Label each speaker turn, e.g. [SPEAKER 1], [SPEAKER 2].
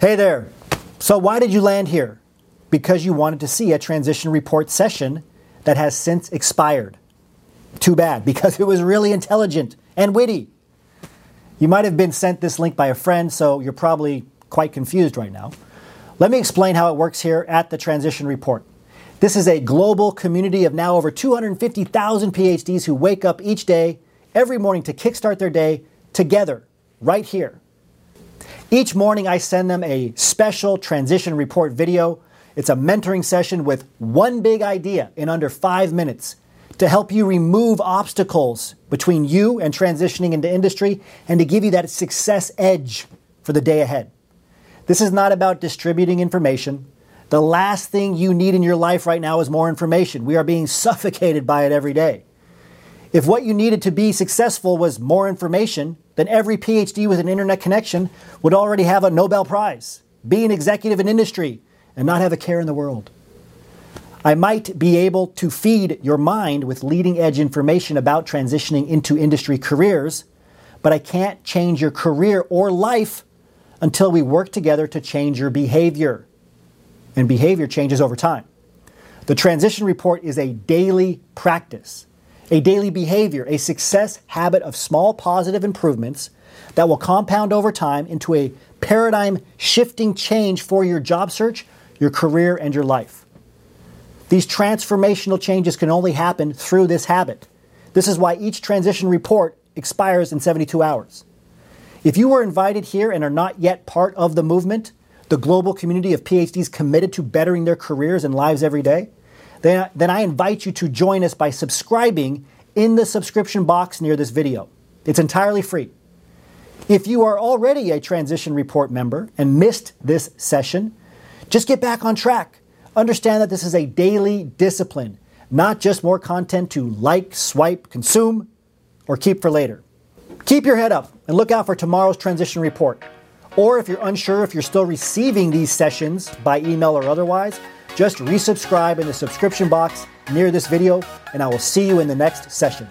[SPEAKER 1] Hey there. So, why did you land here? Because you wanted to see a transition report session that has since expired. Too bad, because it was really intelligent and witty. You might have been sent this link by a friend, so you're probably quite confused right now. Let me explain how it works here at the Transition Report. This is a global community of now over 250,000 PhDs who wake up each day, every morning to kickstart their day together, right here. Each morning, I send them a special transition report video. It's a mentoring session with one big idea in under five minutes to help you remove obstacles between you and transitioning into industry and to give you that success edge for the day ahead. This is not about distributing information. The last thing you need in your life right now is more information. We are being suffocated by it every day. If what you needed to be successful was more information, then every PhD with an internet connection would already have a Nobel Prize, be an executive in industry, and not have a care in the world. I might be able to feed your mind with leading edge information about transitioning into industry careers, but I can't change your career or life until we work together to change your behavior. And behavior changes over time. The transition report is a daily practice a daily behavior, a success habit of small positive improvements that will compound over time into a paradigm shifting change for your job search, your career, and your life. These transformational changes can only happen through this habit. This is why each transition report expires in 72 hours. If you were invited here and are not yet part of the movement, the global community of PhDs committed to bettering their careers and lives every day, then, then I invite you to join us by subscribing in the subscription box near this video. It's entirely free. If you are already a Transition Report member and missed this session, just get back on track. Understand that this is a daily discipline, not just more content to like, swipe, consume, or keep for later. Keep your head up and look out for tomorrow's Transition Report. Or if you're unsure if you're still receiving these sessions by email or otherwise, just resubscribe in the subscription box near this video, and I will see you in the next session.